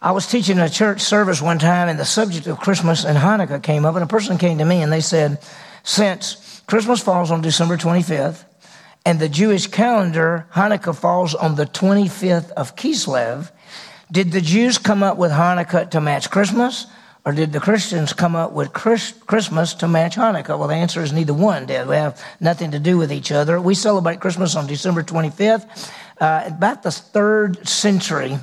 I was teaching a church service one time, and the subject of Christmas and Hanukkah came up, and a person came to me and they said, Since Christmas falls on December 25th, and the Jewish calendar, Hanukkah falls on the 25th of Kislev, did the Jews come up with Hanukkah to match Christmas, or did the Christians come up with Christmas to match Hanukkah? Well, the answer is neither one did. We have nothing to do with each other. We celebrate Christmas on December 25th. Uh, about the third century,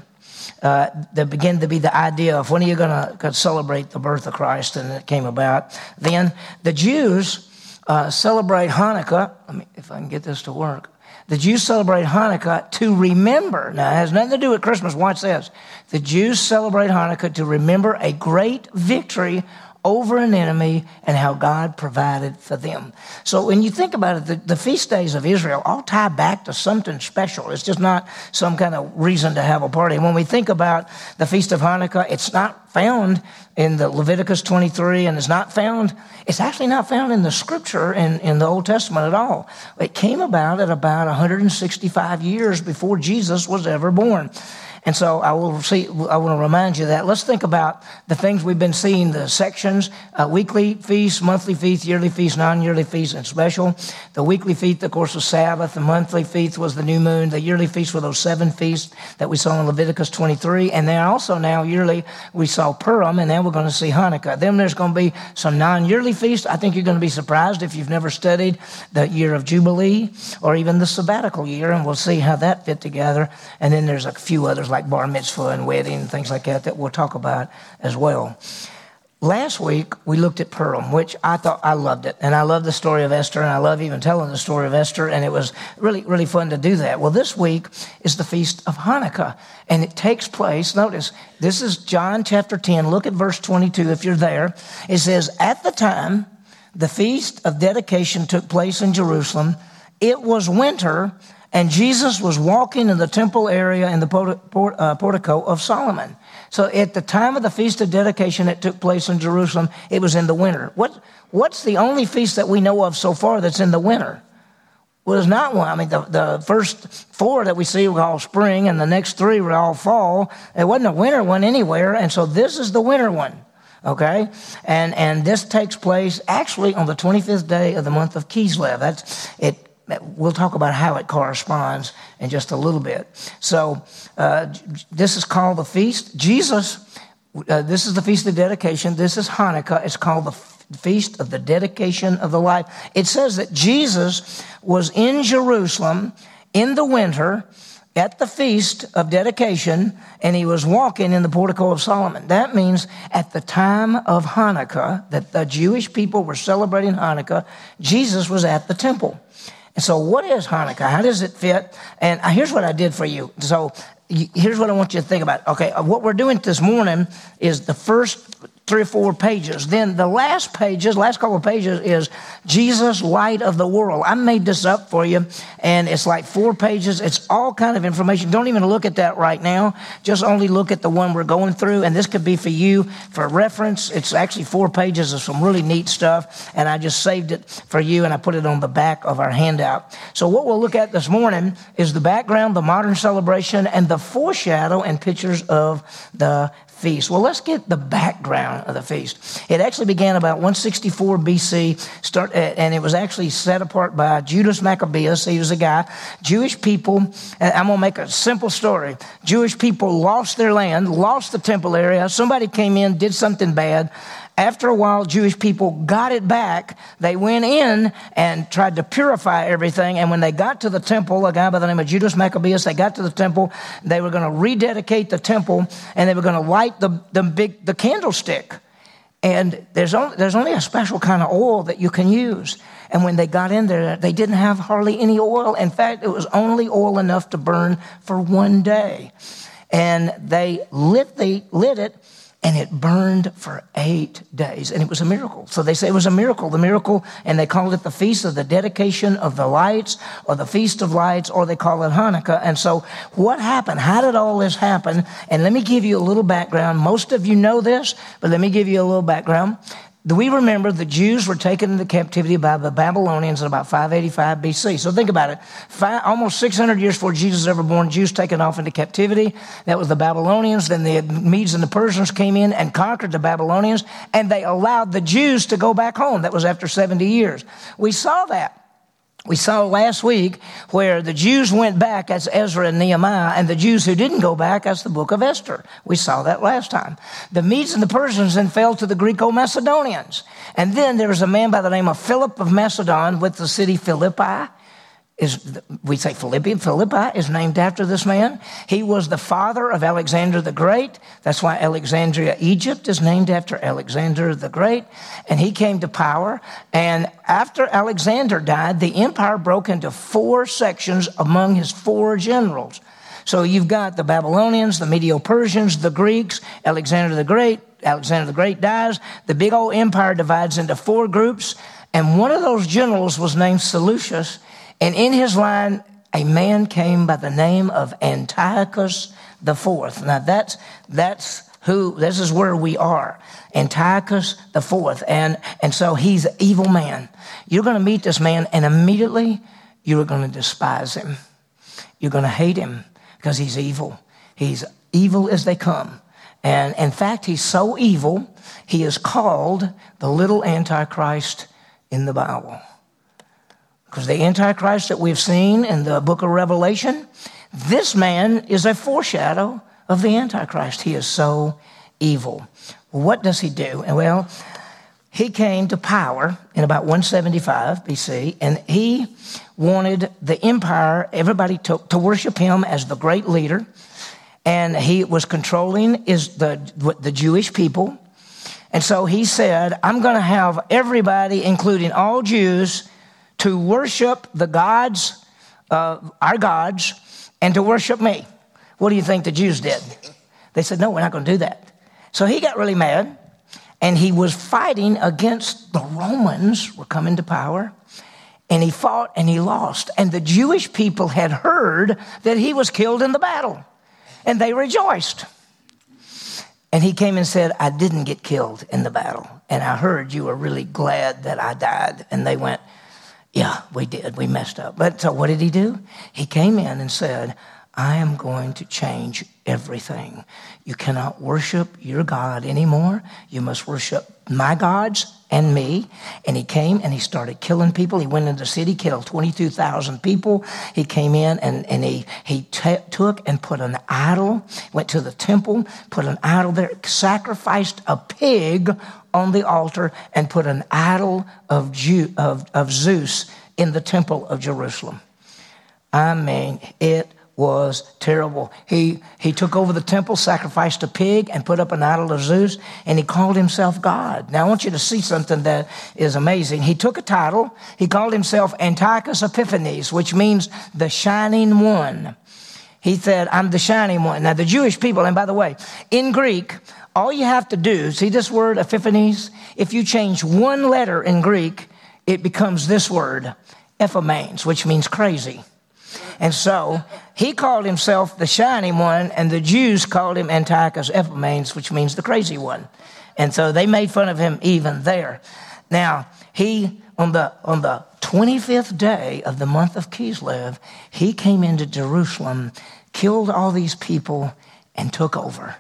uh, there began to be the idea of when are you going to celebrate the birth of Christ, and it came about. Then the Jews uh, celebrate Hanukkah. Let me, if I can get this to work. The Jews celebrate Hanukkah to remember. Now, it has nothing to do with Christmas. Watch this. The Jews celebrate Hanukkah to remember a great victory over an enemy and how God provided for them. So when you think about it, the, the, feast days of Israel all tie back to something special. It's just not some kind of reason to have a party. When we think about the Feast of Hanukkah, it's not found in the Leviticus 23 and it's not found, it's actually not found in the scripture in, in the Old Testament at all. It came about at about 165 years before Jesus was ever born. And so I will see, I want to remind you that. Let's think about the things we've been seeing, the sections, uh, weekly feast, monthly feast, yearly feast, non-yearly feast, and special. The weekly feast, of course, was Sabbath. The monthly feast was the new moon. The yearly feast were those seven feasts that we saw in Leviticus 23. And then also now yearly, we saw Purim, and then we're going to see Hanukkah. Then there's going to be some non-yearly feasts. I think you're going to be surprised if you've never studied the year of Jubilee or even the sabbatical year, and we'll see how that fit together. And then there's a few others like bar mitzvah and wedding and things like that that we'll talk about as well. Last week we looked at Purim, which I thought I loved it, and I love the story of Esther, and I love even telling the story of Esther, and it was really really fun to do that. Well, this week is the feast of Hanukkah, and it takes place. Notice this is John chapter ten. Look at verse twenty-two if you're there. It says, "At the time the feast of dedication took place in Jerusalem, it was winter." And Jesus was walking in the temple area in the uh, portico of Solomon. So at the time of the Feast of Dedication that took place in Jerusalem, it was in the winter. What, what's the only feast that we know of so far that's in the winter? Well, there's not one. I mean, the, the first four that we see were all spring, and the next three were all fall. It wasn't a winter one anywhere, and so this is the winter one. Okay, and and this takes place actually on the 25th day of the month of Kislev. That's it we'll talk about how it corresponds in just a little bit. So, uh, this is called the feast. Jesus, uh, this is the feast of dedication. This is Hanukkah. It's called the feast of the dedication of the life. It says that Jesus was in Jerusalem in the winter at the feast of dedication and he was walking in the portico of Solomon. That means at the time of Hanukkah, that the Jewish people were celebrating Hanukkah, Jesus was at the temple. And so, what is Hanukkah? How does it fit? And here's what I did for you. So, here's what I want you to think about. Okay, uh, what we're doing this morning is the first three or four pages. Then the last pages, last couple of pages is Jesus, light of the world. I made this up for you and it's like four pages. It's all kind of information. Don't even look at that right now. Just only look at the one we're going through. And this could be for you for reference. It's actually four pages of some really neat stuff. And I just saved it for you and I put it on the back of our handout. So what we'll look at this morning is the background, the modern celebration and the foreshadow and pictures of the feast. Well, let's get the background of the feast. It actually began about 164 BC, start, and it was actually set apart by Judas Maccabeus. He was a guy. Jewish people, I'm going to make a simple story. Jewish people lost their land, lost the temple area. Somebody came in, did something bad. After a while, Jewish people got it back. They went in and tried to purify everything. And when they got to the temple, a guy by the name of Judas Maccabeus, they got to the temple. They were going to rededicate the temple and they were going to light the, the big, the candlestick. And there's only, there's only a special kind of oil that you can use. And when they got in there, they didn't have hardly any oil. In fact, it was only oil enough to burn for one day. And they lit, the, lit it and it burned for eight days. And it was a miracle. So they say it was a miracle, the miracle, and they called it the Feast of the Dedication of the Lights or the Feast of Lights or they call it Hanukkah. And so what happened? How did all this happen? And let me give you a little background. Most of you know this, but let me give you a little background. Do we remember the Jews were taken into captivity by the Babylonians in about 585 BC? So think about it. Five, almost 600 years before Jesus was ever born, Jews taken off into captivity. That was the Babylonians. Then the Medes and the Persians came in and conquered the Babylonians, and they allowed the Jews to go back home. That was after 70 years. We saw that. We saw last week where the Jews went back, as Ezra and Nehemiah, and the Jews who didn't go back, as the book of Esther. We saw that last time. The Medes and the Persians then fell to the Greco-Macedonians. And then there was a man by the name of Philip of Macedon with the city Philippi is we say Philippi. Philippi is named after this man. He was the father of Alexander the Great. That's why Alexandria, Egypt is named after Alexander the Great. And he came to power. And after Alexander died, the empire broke into four sections among his four generals. So you've got the Babylonians, the Medo Persians, the Greeks, Alexander the Great. Alexander the Great dies. The big old empire divides into four groups. And one of those generals was named Seleucus and in his line, a man came by the name of Antiochus the Fourth. Now that's, that's who, this is where we are. Antiochus the Fourth. And, and so he's an evil man. You're going to meet this man and immediately you're going to despise him. You're going to hate him because he's evil. He's evil as they come. And in fact, he's so evil, he is called the little Antichrist in the Bible. Because the Antichrist that we've seen in the book of Revelation, this man is a foreshadow of the Antichrist. He is so evil. What does he do? Well, he came to power in about 175 BC, and he wanted the empire, everybody took, to worship him as the great leader. And he was controlling is the, the Jewish people. And so he said, I'm going to have everybody, including all Jews, to worship the gods, uh, our gods, and to worship me. What do you think the Jews did? They said, No, we're not going to do that. So he got really mad and he was fighting against the Romans were coming to power. And he fought and he lost. And the Jewish people had heard that he was killed in the battle. And they rejoiced. And he came and said, I didn't get killed in the battle. And I heard you were really glad that I died. And they went, yeah, we did. We messed up. But so what did he do? He came in and said, I am going to change everything. You cannot worship your God anymore. You must worship my gods and me. And he came and he started killing people. He went into the city, killed 22,000 people. He came in and, and he, he t- took and put an idol, went to the temple, put an idol there, sacrificed a pig on the altar, and put an idol of, Jew, of, of Zeus in the temple of Jerusalem. I mean, it was terrible. He, he took over the temple, sacrificed a pig, and put up an idol of Zeus, and he called himself God. Now, I want you to see something that is amazing. He took a title, he called himself Antiochus Epiphanes, which means the shining one. He said, I'm the shining one. Now, the Jewish people, and by the way, in Greek, all you have to do, see this word Epiphanes? If you change one letter in Greek, it becomes this word, Epimanes, which means crazy. And so he called himself the shining one, and the Jews called him Antiochus Epimanes, which means the crazy one. And so they made fun of him even there. Now, he, on the, on the 25th day of the month of Kislev, he came into Jerusalem, killed all these people, and took over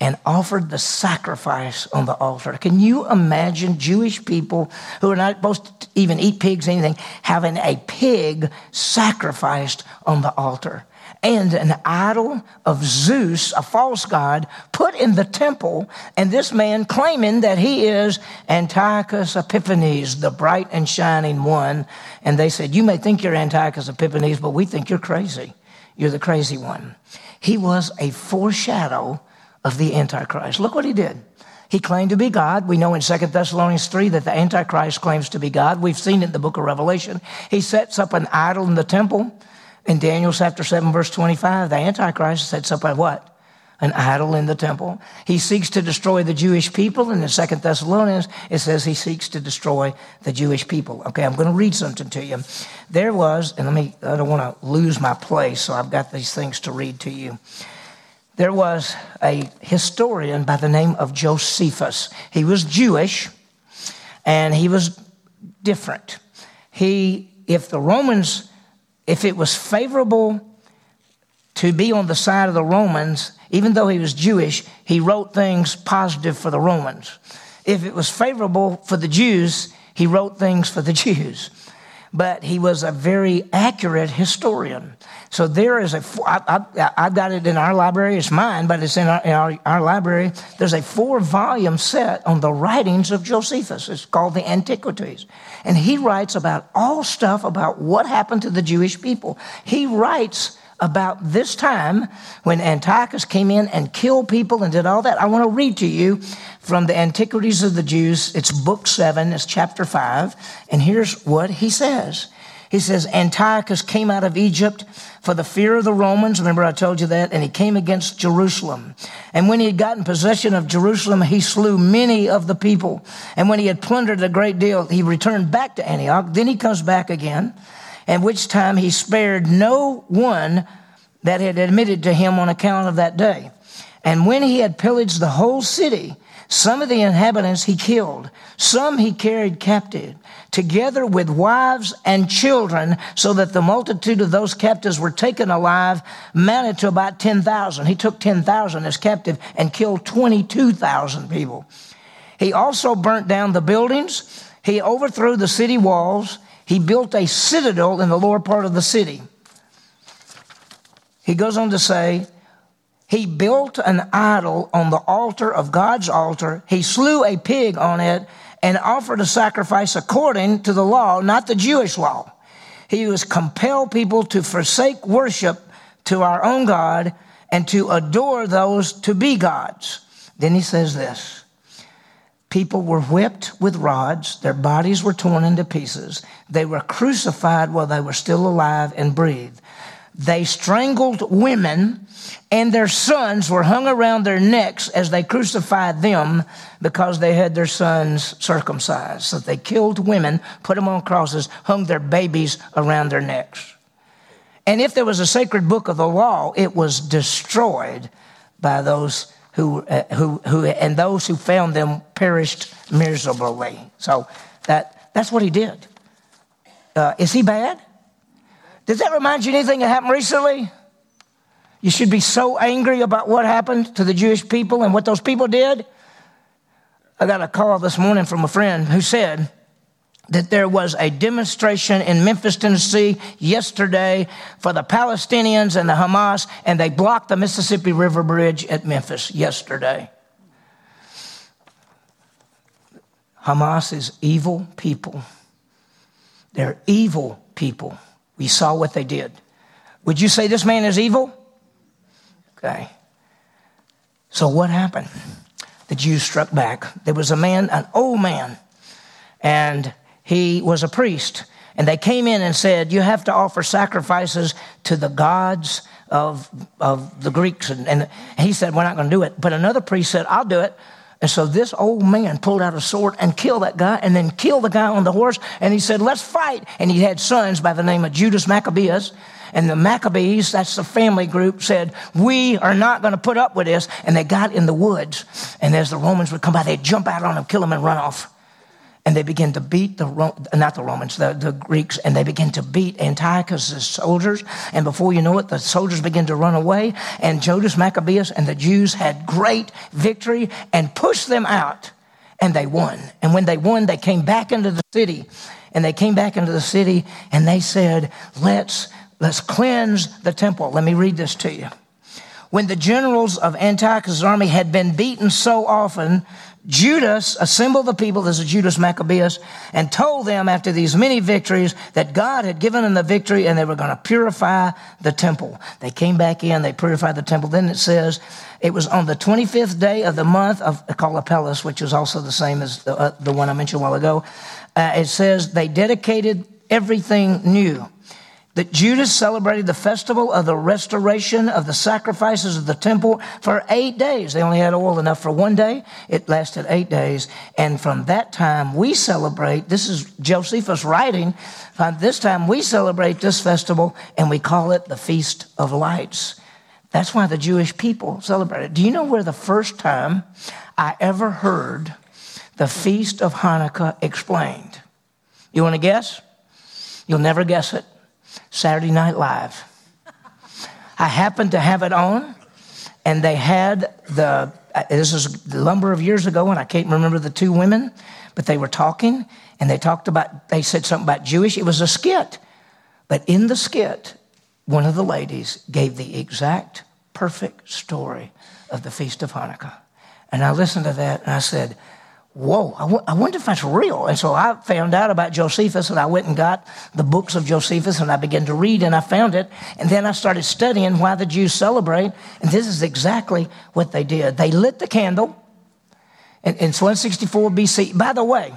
and offered the sacrifice on the altar. Can you imagine Jewish people who are not supposed to even eat pigs anything having a pig sacrificed on the altar? And an idol of Zeus, a false god, put in the temple, and this man claiming that he is Antiochus Epiphanes, the bright and shining one. And they said, You may think you're Antiochus Epiphanes, but we think you're crazy. You're the crazy one. He was a foreshadow of the Antichrist. Look what he did. He claimed to be God. We know in 2 Thessalonians 3 that the Antichrist claims to be God. We've seen it in the book of Revelation. He sets up an idol in the temple. In Daniel chapter 7, verse 25, the Antichrist sets up a what? An idol in the temple. He seeks to destroy the Jewish people. And in 2 Thessalonians, it says he seeks to destroy the Jewish people. Okay, I'm going to read something to you. There was, and let me, I don't want to lose my place, so I've got these things to read to you there was a historian by the name of Josephus. He was Jewish, and he was different. He, if the Romans, if it was favorable to be on the side of the Romans, even though he was Jewish, he wrote things positive for the Romans. If it was favorable for the Jews, he wrote things for the Jews. But he was a very accurate historian. So there is a, I, I, I've got it in our library, it's mine, but it's in our, in our, our library. There's a four volume set on the writings of Josephus. It's called the Antiquities. And he writes about all stuff about what happened to the Jewish people. He writes about this time when Antiochus came in and killed people and did all that. I want to read to you from the Antiquities of the Jews. It's book seven, it's chapter five. And here's what he says. He says, Antiochus came out of Egypt for the fear of the Romans. Remember, I told you that? And he came against Jerusalem. And when he had gotten possession of Jerusalem, he slew many of the people. And when he had plundered a great deal, he returned back to Antioch. Then he comes back again at which time he spared no one that had admitted to him on account of that day. And when he had pillaged the whole city, some of the inhabitants he killed, some he carried captive, together with wives and children, so that the multitude of those captives were taken alive, mounted to about 10,000. He took 10,000 as captive and killed 22,000 people. He also burnt down the buildings. He overthrew the city walls he built a citadel in the lower part of the city. He goes on to say, he built an idol on the altar of God's altar. He slew a pig on it and offered a sacrifice according to the law, not the Jewish law. He was compel people to forsake worship to our own God and to adore those to be gods. Then he says this People were whipped with rods, their bodies were torn into pieces, they were crucified while they were still alive and breathed. They strangled women, and their sons were hung around their necks as they crucified them because they had their sons circumcised. So they killed women, put them on crosses, hung their babies around their necks. And if there was a sacred book of the law, it was destroyed by those who, uh, who, who, and those who found them perished miserably. So that, that's what he did. Uh, is he bad? Does that remind you anything that happened recently? You should be so angry about what happened to the Jewish people and what those people did. I got a call this morning from a friend who said, that there was a demonstration in Memphis, Tennessee yesterday for the Palestinians and the Hamas, and they blocked the Mississippi River Bridge at Memphis yesterday. Hamas is evil people. They're evil people. We saw what they did. Would you say this man is evil? Okay. So what happened? The Jews struck back. There was a man, an old man, and he was a priest. And they came in and said, You have to offer sacrifices to the gods of, of the Greeks. And, and he said, We're not going to do it. But another priest said, I'll do it. And so this old man pulled out a sword and killed that guy and then killed the guy on the horse. And he said, Let's fight. And he had sons by the name of Judas Maccabeus. And the Maccabees, that's the family group, said, We are not going to put up with this. And they got in the woods. And as the Romans would come by, they'd jump out on them, kill them, and run off and they begin to beat the not the Romans, the, the Greeks, and they begin to beat Antiochus' soldiers. And before you know it, the soldiers begin to run away. And Judas Maccabeus and the Jews had great victory and pushed them out, and they won. And when they won, they came back into the city, and they came back into the city, and they said, "Let's let's cleanse the temple." Let me read this to you. When the generals of Antiochus' army had been beaten so often Judas assembled the people, this is Judas Maccabeus, and told them after these many victories that God had given them the victory and they were going to purify the temple. They came back in, they purified the temple. Then it says it was on the 25th day of the month of called Apelles, which is also the same as the, uh, the one I mentioned a while ago. Uh, it says they dedicated everything new that Judas celebrated the festival of the restoration of the sacrifices of the temple for eight days. They only had oil enough for one day. It lasted eight days. And from that time, we celebrate, this is Josephus writing, from this time we celebrate this festival and we call it the Feast of Lights. That's why the Jewish people celebrate it. Do you know where the first time I ever heard The Feast of Hanukkah Explained. You want to guess? You'll never guess it. Saturday Night Live. I happened to have it on, and they had the, uh, this is a number of years ago, and I can't remember the two women, but they were talking, and they talked about, they said something about Jewish. It was a skit. But in the skit, one of the ladies gave the exact perfect story of the Feast of Hanukkah. And I listened to that and I said, Whoa, I, w- I wonder if that's real. And so I found out about Josephus and I went and got the books of Josephus and I began to read and I found it. And then I started studying why the Jews celebrate. And this is exactly what they did. They lit the candle in, in 164 BC. By the way,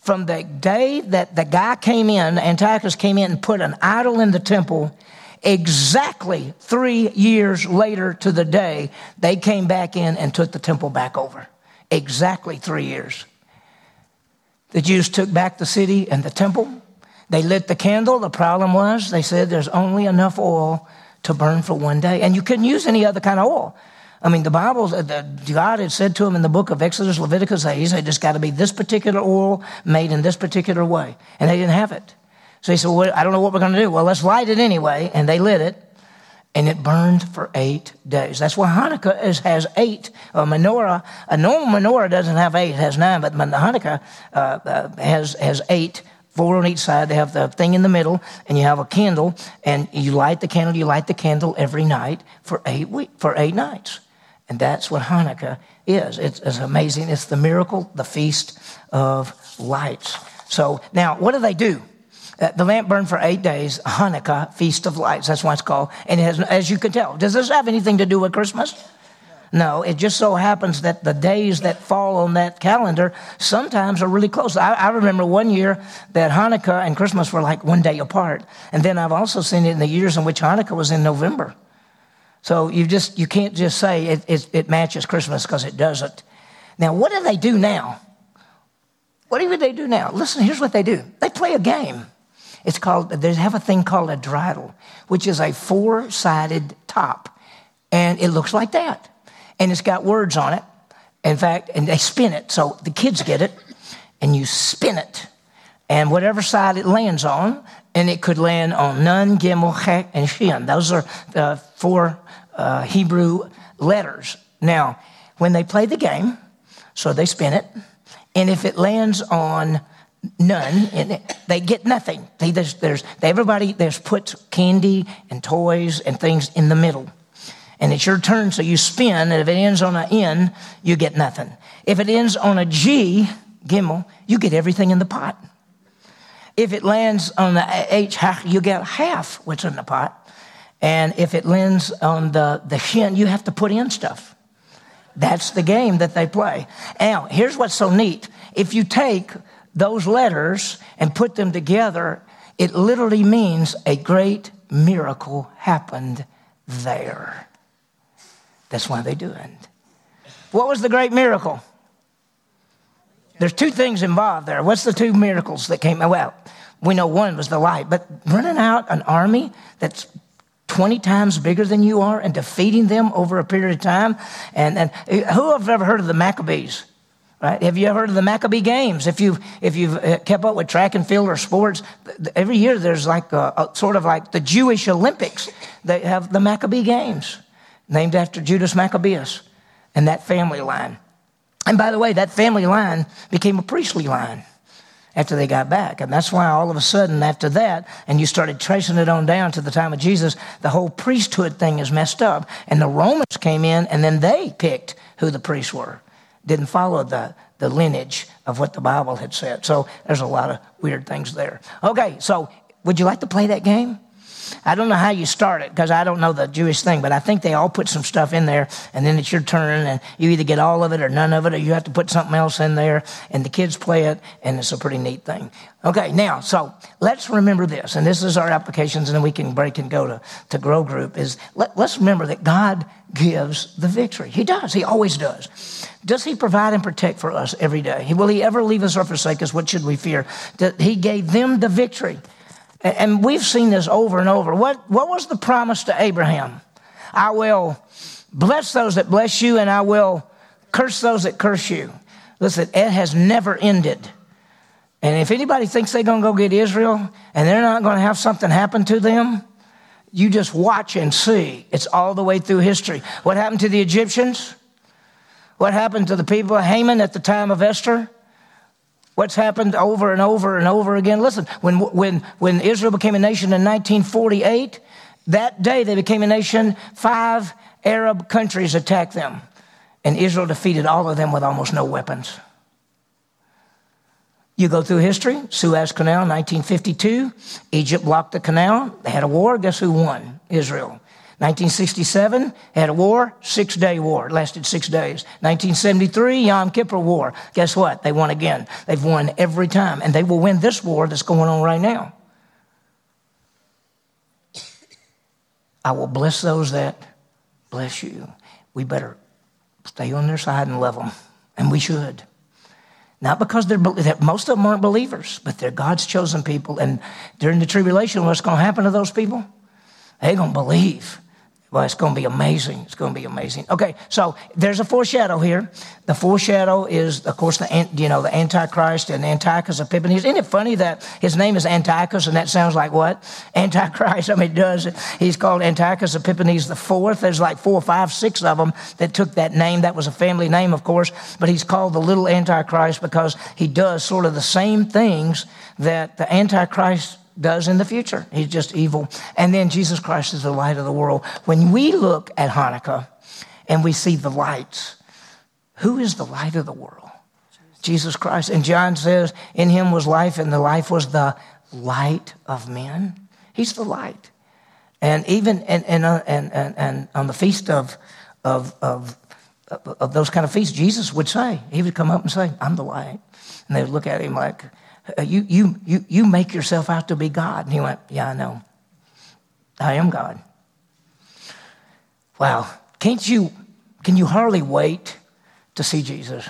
from the day that the guy came in, Antiochus came in and put an idol in the temple, exactly three years later to the day, they came back in and took the temple back over. Exactly three years. The Jews took back the city and the temple. They lit the candle. The problem was, they said there's only enough oil to burn for one day. And you couldn't use any other kind of oil. I mean, the Bible, uh, God had said to them in the book of Exodus, Leviticus, he said, it's got to be this particular oil made in this particular way. And they didn't have it. So he said, well, I don't know what we're going to do. Well, let's light it anyway. And they lit it, and it burned for eight days. That's why Hanukkah is, has eight. A menorah, a normal menorah doesn't have eight, it has nine, but Hanukkah uh, uh, has, has eight four on each side. They have the thing in the middle, and you have a candle, and you light the candle. You light the candle every night for eight week, for eight nights, and that's what Hanukkah is. It's, it's amazing. It's the miracle, the feast of lights. So now, what do they do? The lamp burned for eight days, Hanukkah, Feast of Lights. That's why it's called. And it has, as you can tell, does this have anything to do with Christmas? No, it just so happens that the days that fall on that calendar sometimes are really close. I, I, remember one year that Hanukkah and Christmas were like one day apart. And then I've also seen it in the years in which Hanukkah was in November. So you just you can't just say it, it, it matches Christmas because it doesn't. Now, what do they do now? What do they do now? Listen, here's what they do. They play a game. It's called, they have a thing called a dreidel, which is a four sided top. And it looks like that. And it's got words on it. In fact, and they spin it. So the kids get it, and you spin it. And whatever side it lands on, and it could land on Nun, Gimel, Chek, and Shin. Those are the four uh, Hebrew letters. Now, when they play the game, so they spin it, and if it lands on none. They get nothing. They, there's, there's, everybody there's put candy and toys and things in the middle. And it's your turn, so you spin, and if it ends on an N, you get nothing. If it ends on a G, Gimel, you get everything in the pot. If it lands on the H, you get half what's in the pot. And if it lands on the, the shin, you have to put in stuff. That's the game that they play. Now, here's what's so neat. If you take those letters and put them together, it literally means a great miracle happened there. That's why they do it. What was the great miracle? There's two things involved there. What's the two miracles that came? Well, we know one was the light, but running out an army that's 20 times bigger than you are and defeating them over a period of time. And, and who have ever heard of the Maccabees? Right? Have you ever heard of the Maccabee Games? If you've, if you've uh, kept up with track and field or sports, every year there's like a, a, sort of like the Jewish Olympics. They have the Maccabee Games, named after Judas Maccabeus and that family line. And by the way, that family line became a priestly line after they got back. And that's why all of a sudden after that, and you started tracing it on down to the time of Jesus, the whole priesthood thing is messed up. And the Romans came in and then they picked who the priests were didn't follow the, the lineage of what the Bible had said. So there's a lot of weird things there. Okay, so would you like to play that game? I don't know how you start it because I don't know the Jewish thing, but I think they all put some stuff in there and then it's your turn and you either get all of it or none of it or you have to put something else in there and the kids play it and it's a pretty neat thing. Okay, now, so let's remember this and this is our applications and then we can break and go to, to Grow Group is let, let's remember that God gives the victory. He does. He always does. Does he provide and protect for us every day? Will he ever leave us or forsake us? What should we fear? That he gave them the victory. And we've seen this over and over. What, what was the promise to Abraham? I will bless those that bless you, and I will curse those that curse you. Listen, it has never ended. And if anybody thinks they're going to go get Israel and they're not going to have something happen to them, you just watch and see. It's all the way through history. What happened to the Egyptians? What happened to the people of Haman at the time of Esther? What's happened over and over and over again? Listen, when, when, when Israel became a nation in 1948, that day they became a nation, five Arab countries attacked them. And Israel defeated all of them with almost no weapons. You go through history, Suez Canal, 1952. Egypt blocked the canal. They had a war. Guess who won? Israel. 1967, had a war, six day war. It lasted six days. 1973, Yom Kippur War. Guess what? They won again. They've won every time. And they will win this war that's going on right now. I will bless those that bless you. We better stay on their side and love them. And we should. Not because they're, most of them aren't believers, but they're God's chosen people. And during the tribulation, what's going to happen to those people? They're going to believe. Well, it's going to be amazing. It's going to be amazing. Okay, so there's a foreshadow here. The foreshadow is, of course, the you know the Antichrist and Antiochus Epiphanes. Isn't it funny that his name is Antiochus and that sounds like what? Antichrist. I mean, it does. He's called Antiochus Epiphanes the fourth. There's like four, five, six of them that took that name. That was a family name, of course, but he's called the little Antichrist because he does sort of the same things that the Antichrist does in the future. He's just evil. And then Jesus Christ is the light of the world. When we look at Hanukkah and we see the lights, who is the light of the world? Jesus Christ. And John says, In him was life, and the life was the light of men. He's the light. And even and, and, uh, and, and, and on the feast of, of, of, of those kind of feasts, Jesus would say, He would come up and say, I'm the light. And they would look at him like, you, you, you, you make yourself out to be God. And he went, Yeah, I know. I am God. Wow. Can't you, can you hardly wait to see Jesus?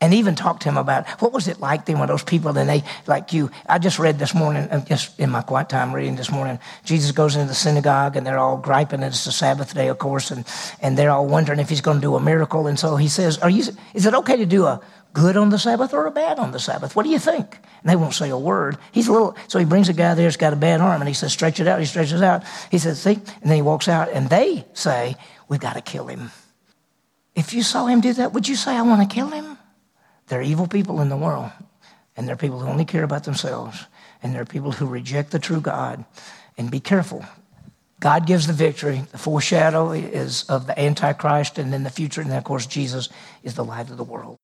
and even talk to him about what was it like then when those people and they like you i just read this morning uh, just in my quiet time reading this morning jesus goes into the synagogue and they're all griping it's the sabbath day of course and, and they're all wondering if he's going to do a miracle and so he says are you is it okay to do a good on the sabbath or a bad on the sabbath what do you think and they won't say a word he's a little so he brings a guy there who's got a bad arm and he says stretch it out he stretches out he says see and then he walks out and they say we've got to kill him if you saw him do that would you say i want to kill him there are evil people in the world, and there are people who only care about themselves, and there are people who reject the true God. And be careful. God gives the victory. The foreshadow is of the Antichrist, and then the future, and then, of course, Jesus is the light of the world.